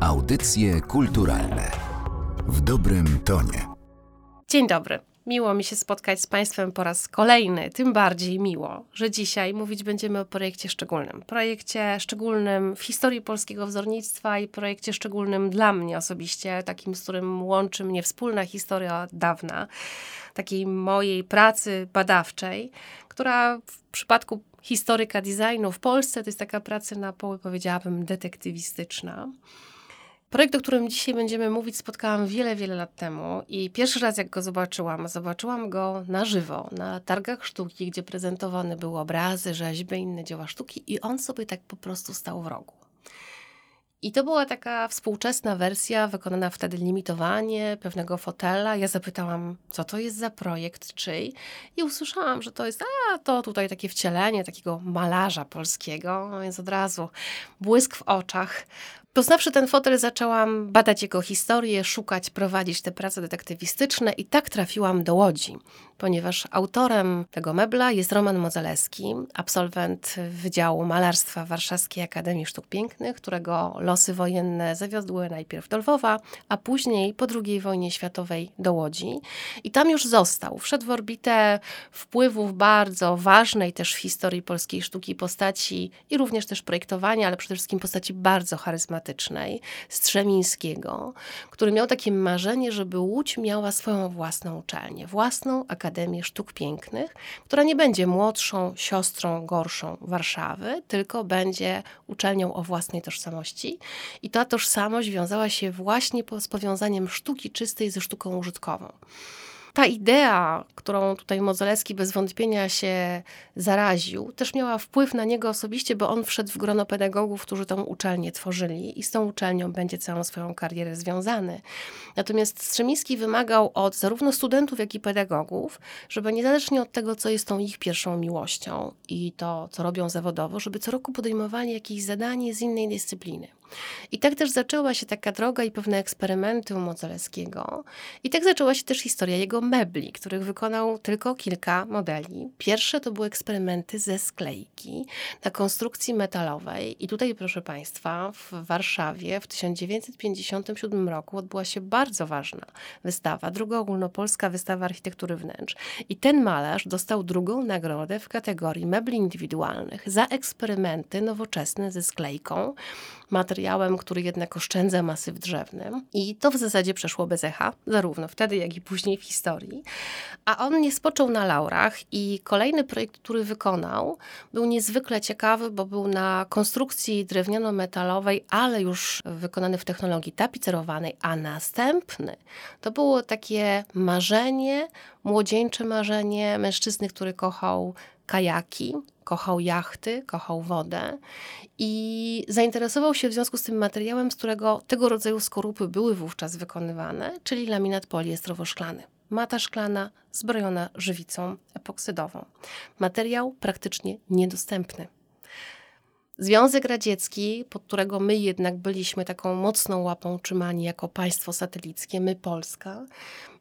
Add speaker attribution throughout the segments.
Speaker 1: Audycje kulturalne w dobrym tonie.
Speaker 2: Dzień dobry. Miło mi się spotkać z Państwem po raz kolejny, tym bardziej miło, że dzisiaj mówić będziemy o projekcie szczególnym. Projekcie szczególnym w historii polskiego wzornictwa i projekcie szczególnym dla mnie osobiście, takim, z którym łączy mnie wspólna historia dawna, takiej mojej pracy badawczej, która w przypadku historyka designu w Polsce to jest taka praca na poły, powiedziałabym, detektywistyczna. Projekt, o którym dzisiaj będziemy mówić, spotkałam wiele, wiele lat temu i pierwszy raz jak go zobaczyłam, zobaczyłam go na żywo, na targach sztuki, gdzie prezentowane były obrazy, rzeźby, inne dzieła sztuki i on sobie tak po prostu stał w rogu. I to była taka współczesna wersja, wykonana wtedy limitowanie pewnego fotela. Ja zapytałam, co to jest za projekt, czyj? I usłyszałam, że to jest, a to tutaj takie wcielenie takiego malarza polskiego, no więc od razu błysk w oczach. Poznawszy ten fotel, zaczęłam badać jego historię, szukać, prowadzić te prace detektywistyczne i tak trafiłam do Łodzi, ponieważ autorem tego mebla jest Roman Modzelewski, absolwent Wydziału Malarstwa Warszawskiej Akademii Sztuk Pięknych, którego losy wojenne zawiodły najpierw do Lwowa, a później po II wojnie światowej do Łodzi. I tam już został. Wszedł w orbitę wpływów bardzo ważnej też w historii polskiej sztuki postaci i również też projektowania, ale przede wszystkim postaci bardzo charyzmatycznej dramatycznej Strzemińskiego, który miał takie marzenie, żeby Łódź miała swoją własną uczelnię, własną Akademię Sztuk Pięknych, która nie będzie młodszą siostrą, gorszą Warszawy, tylko będzie uczelnią o własnej tożsamości. I ta tożsamość wiązała się właśnie z powiązaniem sztuki czystej ze sztuką użytkową ta idea, którą tutaj Modzelewski bez wątpienia się zaraził, też miała wpływ na niego osobiście, bo on wszedł w grono pedagogów, którzy tą uczelnię tworzyli i z tą uczelnią będzie całą swoją karierę związany. Natomiast Strzemiński wymagał od zarówno studentów, jak i pedagogów, żeby niezależnie od tego, co jest tą ich pierwszą miłością i to, co robią zawodowo, żeby co roku podejmowali jakieś zadanie z innej dyscypliny. I tak też zaczęła się taka droga i pewne eksperymenty u Modzelewskiego. I tak zaczęła się też historia jego mebli, których wykonał tylko kilka modeli. Pierwsze to były eksperymenty ze sklejki na konstrukcji metalowej. I tutaj, proszę Państwa, w Warszawie w 1957 roku odbyła się bardzo ważna wystawa, druga ogólnopolska wystawa architektury wnętrz. I ten malarz dostał drugą nagrodę w kategorii mebli indywidualnych za eksperymenty nowoczesne ze sklejką materiałem, który jednak oszczędza masyw drzewny. I to w zasadzie przeszło bez echa, zarówno wtedy, jak i później w historii. A on nie spoczął na laurach i kolejny projekt, który wykonał, był niezwykle ciekawy, bo był na konstrukcji drewniano-metalowej, ale już wykonany w technologii tapicerowanej, a następny to było takie marzenie, młodzieńcze marzenie mężczyzny, który kochał kajaki, kochał jachty, kochał wodę i zainteresował się w związku z tym materiałem, z którego tego rodzaju skorupy były wówczas wykonywane, czyli laminat poliestrowo-szklany. Mata szklana zbrojona żywicą epoksydową. Materiał praktycznie niedostępny. Związek Radziecki, pod którego my jednak byliśmy taką mocną łapą trzymani jako państwo satelickie, my Polska,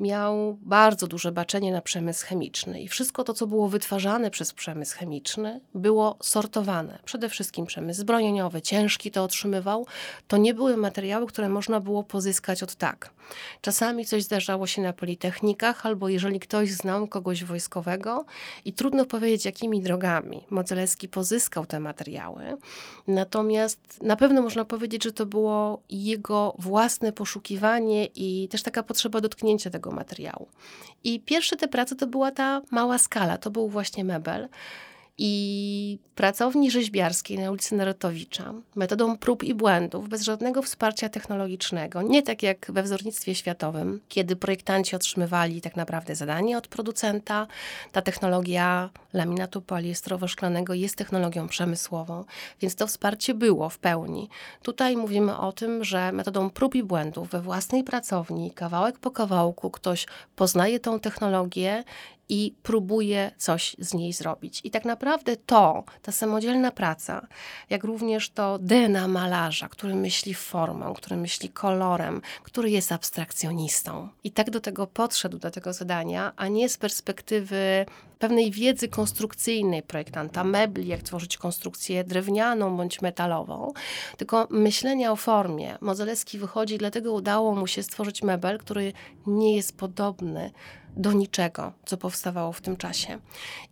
Speaker 2: miał bardzo duże baczenie na przemysł chemiczny i wszystko to, co było wytwarzane przez przemysł chemiczny, było sortowane. Przede wszystkim przemysł zbrojeniowy, ciężki to otrzymywał. To nie były materiały, które można było pozyskać od tak. Czasami coś zdarzało się na politechnikach, albo jeżeli ktoś znał kogoś wojskowego i trudno powiedzieć, jakimi drogami Modzelewski pozyskał te materiały. Natomiast na pewno można powiedzieć, że to było jego własne poszukiwanie i też taka potrzeba dotknięcia tego tego materiału. I pierwsze te prace to była ta mała skala, to był właśnie mebel. I pracowni rzeźbiarskiej na ulicy Narutowicza metodą prób i błędów, bez żadnego wsparcia technologicznego, nie tak jak we wzornictwie światowym, kiedy projektanci otrzymywali tak naprawdę zadanie od producenta. Ta technologia laminatu poliestrowo-szklanego jest technologią przemysłową, więc to wsparcie było w pełni. Tutaj mówimy o tym, że metodą prób i błędów we własnej pracowni, kawałek po kawałku, ktoś poznaje tą technologię i próbuje coś z niej zrobić. I tak naprawdę to, ta samodzielna praca, jak również to DNA malarza, który myśli formą, który myśli kolorem, który jest abstrakcjonistą. I tak do tego podszedł, do tego zadania, a nie z perspektywy pewnej wiedzy konstrukcyjnej projektanta mebli, jak tworzyć konstrukcję drewnianą bądź metalową, tylko myślenia o formie. Modzelewski wychodzi, dlatego udało mu się stworzyć mebel, który nie jest podobny do niczego, co powstawało w tym czasie.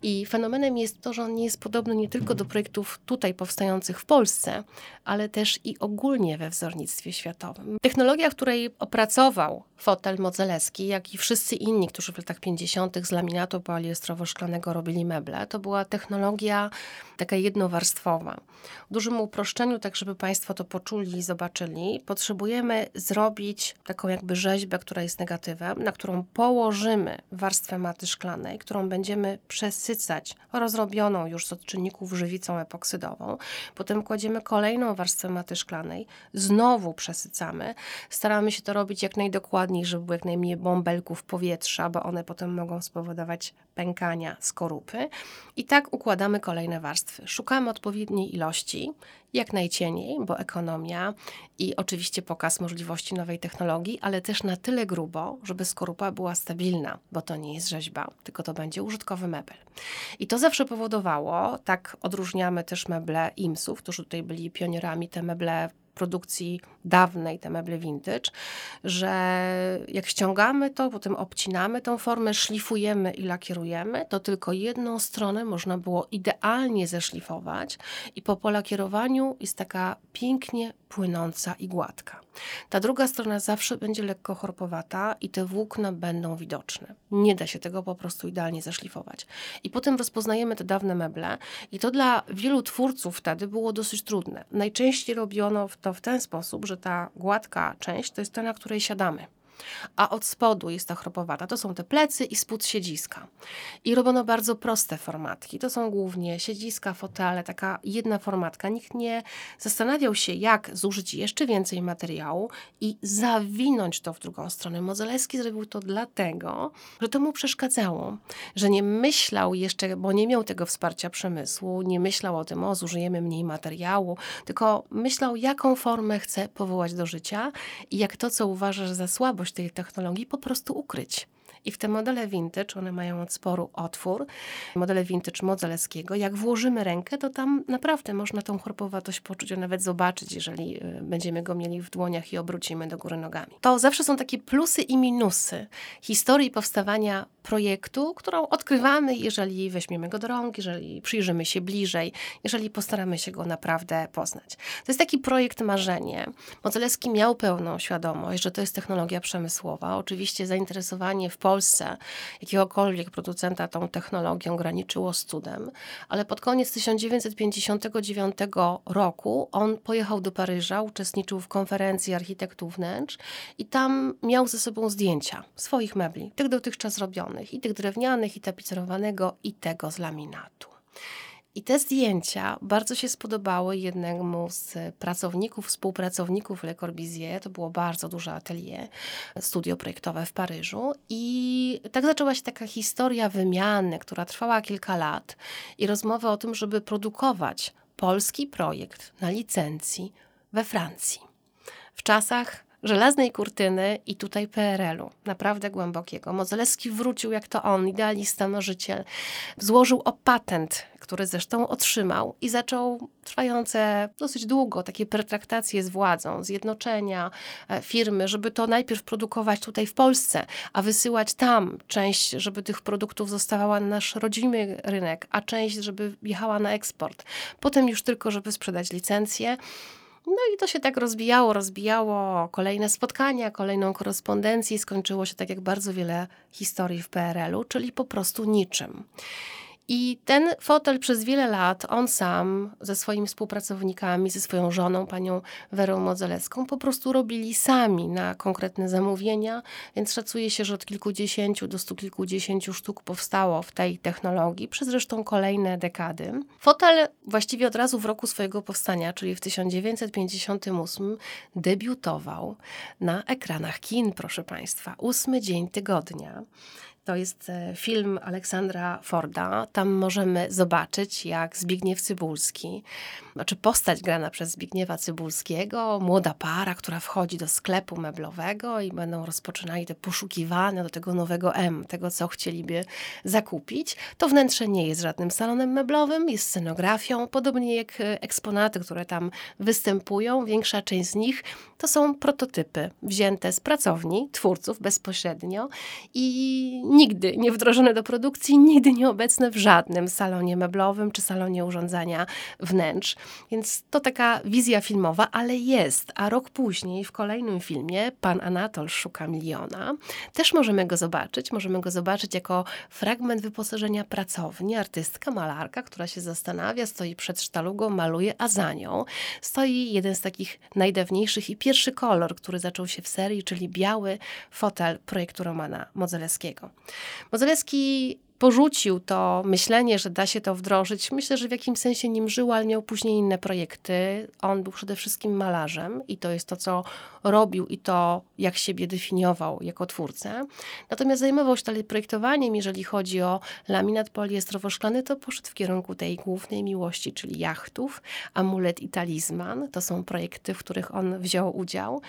Speaker 2: I fenomenem jest to, że on nie jest podobny nie tylko do projektów tutaj powstających w Polsce, ale też i ogólnie we wzornictwie światowym. Technologia, której opracował fotel Modzelewski, jak i wszyscy inni, którzy w latach 50. z laminatu poliestrowo-szklanego robili meble, to była technologia taka jednowarstwowa. W dużym uproszczeniu, tak żeby Państwo to poczuli i zobaczyli, potrzebujemy zrobić taką jakby rzeźbę, która jest negatywem, na którą położymy warstwę maty szklanej, którą będziemy przesycać rozrobioną już z odczynników żywicą epoksydową. Potem kładziemy kolejną warstwę maty szklanej, znowu przesycamy. Staramy się to robić jak najdokładniej, żeby było jak najmniej bąbelków powietrza, bo one potem mogą spowodować pękania skorupy. I tak układamy kolejne warstwy. Szukamy odpowiedniej ilości, jak najcieniej, bo ekonomia i oczywiście pokaz możliwości nowej technologii, ale też na tyle grubo, żeby skorupa była stabilna, bo to nie jest rzeźba, tylko to będzie użytkowy mebel. I to zawsze powodowało, tak odróżniamy też meble IMSów, którzy tutaj byli pionierami, te meble produkcji dawnej, te meble vintage, że jak ściągamy to, potem obcinamy tą formę, szlifujemy i lakierujemy, to tylko jedną stronę można było idealnie zeszlifować i po polakierowaniu jest taka pięknie płynąca i gładka. Ta druga strona zawsze będzie lekko chorpowata i te włókna będą widoczne. Nie da się tego po prostu idealnie zaszlifować. I potem rozpoznajemy te dawne meble i to dla wielu twórców wtedy było dosyć trudne. Najczęściej robiono to w ten sposób, że ta gładka część to jest ta, na której siadamy a od spodu jest ta chropowata. To są te plecy i spód siedziska. I robiono bardzo proste formatki. To są głównie siedziska, fotele, taka jedna formatka. Nikt nie zastanawiał się, jak zużyć jeszcze więcej materiału i zawinąć to w drugą stronę. Modzelewski zrobił to dlatego, że to mu przeszkadzało, że nie myślał jeszcze, bo nie miał tego wsparcia przemysłu, nie myślał o tym, o zużyjemy mniej materiału, tylko myślał, jaką formę chce powołać do życia i jak to, co uważa za słabość tej technologii po prostu ukryć. I w te modele vintage, one mają od sporu otwór, modele vintage Modzelewskiego, jak włożymy rękę, to tam naprawdę można tą chropowatość poczuć, a nawet zobaczyć, jeżeli y, będziemy go mieli w dłoniach i obrócimy do góry nogami. To zawsze są takie plusy i minusy historii powstawania projektu, którą odkrywamy, jeżeli weźmiemy go do rąk, jeżeli przyjrzymy się bliżej, jeżeli postaramy się go naprawdę poznać. To jest taki projekt marzenie. Modzelewski miał pełną świadomość, że to jest technologia przemysłowa. Oczywiście zainteresowanie w Polsce Polsce jakiegokolwiek producenta tą technologią graniczyło z cudem, ale pod koniec 1959 roku on pojechał do Paryża, uczestniczył w konferencji architektów wnętrz i tam miał ze sobą zdjęcia swoich mebli, tych dotychczas robionych, i tych drewnianych, i tapicerowanego, i tego z laminatu. I te zdjęcia bardzo się spodobały jednemu z pracowników, współpracowników Le Corbusier. To było bardzo duże atelier, studio projektowe w Paryżu. I tak zaczęła się taka historia wymiany, która trwała kilka lat i rozmowa o tym, żeby produkować polski projekt na licencji we Francji. W czasach żelaznej kurtyny i tutaj PRL-u, naprawdę głębokiego. Modzelewski wrócił jak to on, idealista, marzyciel. Złożył o patent, który zresztą otrzymał i zaczął trwające dosyć długo takie pertraktacje z władzą, zjednoczenia e, firmy, żeby to najpierw produkować tutaj w Polsce, a wysyłać tam część, żeby tych produktów zostawała na nasz rodzimy rynek, a część, żeby jechała na eksport. Potem już tylko, żeby sprzedać licencję. No i to się tak rozbijało, rozbijało. Kolejne spotkania, kolejną korespondencję. Skończyło się tak jak bardzo wiele historii w PRL-u, czyli po prostu niczym. I ten fotel przez wiele lat, on sam ze swoimi współpracownikami, ze swoją żoną, panią Werą Modzelewską, po prostu robili sami na konkretne zamówienia, więc szacuje się, że od kilkudziesięciu do stu kilkudziesięciu sztuk powstało w tej technologii, przez zresztą kolejne dekady. Fotel właściwie od razu w roku swojego powstania, czyli w 1958, debiutował na ekranach kin, proszę Państwa. Ósmy dzień tygodnia. To jest e, film Aleksandra Forda. Tam możemy zobaczyć, jak Zbigniew Cybulski, znaczy postać grana przez Zbigniewa Cybulskiego, młoda para, która wchodzi do sklepu meblowego i będą rozpoczynali te poszukiwania do tego nowego M, tego, co chcieliby zakupić. To wnętrze nie jest żadnym salonem meblowym, jest scenografią, podobnie jak e, eksponaty, które tam występują. Większa część z nich to są prototypy wzięte z pracowni twórców bezpośrednio i nigdy nie wdrożone do produkcji, nigdy nie obecne w żadnym salonie meblowym czy salonie urządzania wnętrz. Więc to taka wizja filmowa, ale jest. A rok później w kolejnym filmie Pan Anatol szuka miliona. Też możemy go zobaczyć. Możemy go zobaczyć jako fragment wyposażenia pracowni. Artystka, malarka, która się zastanawia, stoi przed sztalugą, maluje, a za nią stoi jeden z takich najdawniejszych i pierwszy kolor, który zaczął się w serii, czyli biały fotel projektu Romana Modzelewskiego. Modzelewski porzucił to myślenie, że da się to wdrożyć. Myślę, że w jakimś sensie nim żył, ale miał później inne projekty. On był przede wszystkim malarzem i to jest to, co robił i to, jak siebie definiował jako twórcę. Natomiast zajmował się dalej projektowaniem. Jeżeli chodzi o laminat poliestrowo-szklany, to poszedł w kierunku tej głównej miłości, czyli jachtów, amulet i talizman. To są projekty, w których on wziął udział.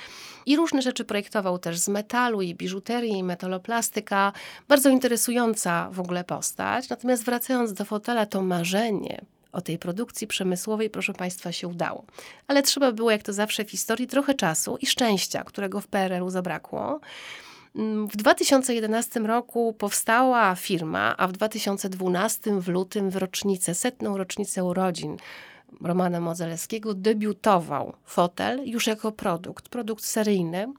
Speaker 2: I różne rzeczy projektował też z metalu i biżuterii, i metaloplastyka. Bardzo interesująca w ogóle postać. Natomiast wracając do fotela, to marzenie o tej produkcji przemysłowej, proszę Państwa, się udało. Ale trzeba było, jak to zawsze w historii, trochę czasu i szczęścia, którego w PRL-u zabrakło. Mm, w 2011 roku powstała firma, a w 2012 w lutym w rocznicę, setną rocznicę urodzin Romana Modzelewskiego debiutował fotel już jako produkt, produkt seryjny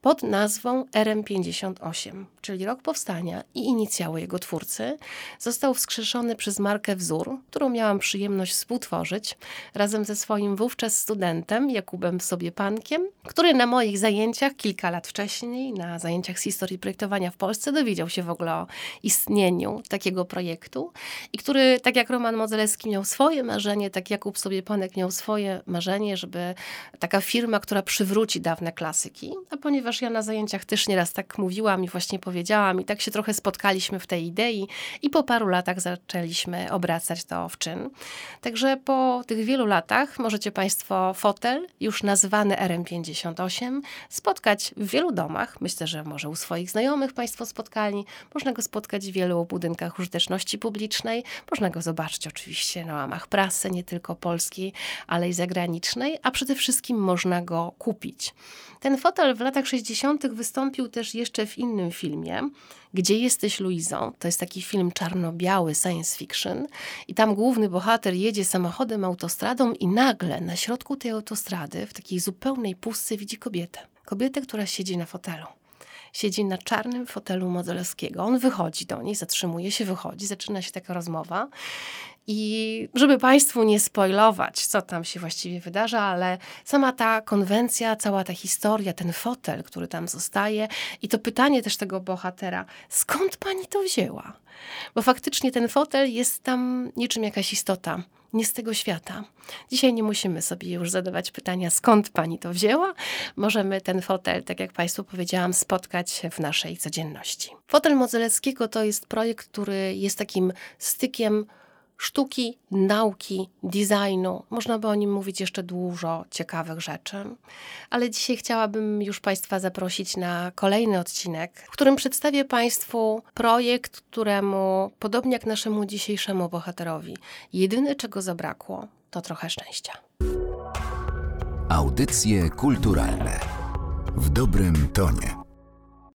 Speaker 2: pod nazwą RM58, czyli rok powstania i inicjały jego twórcy, został wskrzeszony przez markę Wzór, którą miałam przyjemność współtworzyć razem ze swoim wówczas studentem Jakubem Sobiepankiem, który na moich zajęciach kilka lat wcześniej, na zajęciach z historii projektowania w Polsce, dowiedział się w ogóle o istnieniu takiego projektu i który, tak jak Roman Modzelewski miał swoje marzenie, tak Jakub Sobiepanek miał swoje marzenie, żeby taka firma, która przywróci dawne klasyki, a ponieważ ponieważ ja na zajęciach też nieraz tak mówiłam i właśnie powiedziałam i tak się trochę spotkaliśmy w tej idei i po paru latach zaczęliśmy obracać to w czyn. Także po tych wielu latach możecie Państwo fotel, już nazwany RM58, spotkać w wielu domach. Myślę, że może u swoich znajomych Państwo spotkali. Można go spotkać w wielu budynkach użyteczności publicznej. Można go zobaczyć oczywiście na łamach prasy, nie tylko polskiej, ale i zagranicznej, a przede wszystkim można go kupić. Ten fotel w latach 60. wystąpił też jeszcze w innym filmie, Gdzie jesteś Luizą? To jest taki film czarno-biały, science fiction. I tam główny bohater jedzie samochodem autostradą i nagle na środku tej autostrady, w takiej zupełnej pustce, widzi kobietę. Kobietę, która siedzi na fotelu siedzi na czarnym fotelu Modzelewskiego. On wychodzi do niej, zatrzymuje się, wychodzi, zaczyna się taka rozmowa i żeby Państwu nie spoilować, co tam się właściwie wydarza, ale sama ta konwencja, cała ta historia, ten fotel, który tam zostaje i to pytanie też tego bohatera, skąd pani to wzięła? Bo faktycznie ten fotel jest tam niczym jakaś istota nie z tego świata. Dzisiaj nie musimy sobie już zadawać pytania, skąd pani to wzięła. Możemy ten fotel, tak jak Państwu powiedziałam, spotkać w naszej codzienności. Fotel Modzelewskiego to jest projekt, który jest takim stykiem sztuki, nauki, designu. Można by o nim mówić jeszcze dużo ciekawych rzeczy. Ale dzisiaj chciałabym już Państwa zaprosić na kolejny odcinek, w którym przedstawię Państwu projekt, któremu, podobnie jak naszemu dzisiejszemu bohaterowi, jedyne czego zabrakło, to trochę szczęścia.
Speaker 1: Audycje kulturalne w dobrym tonie.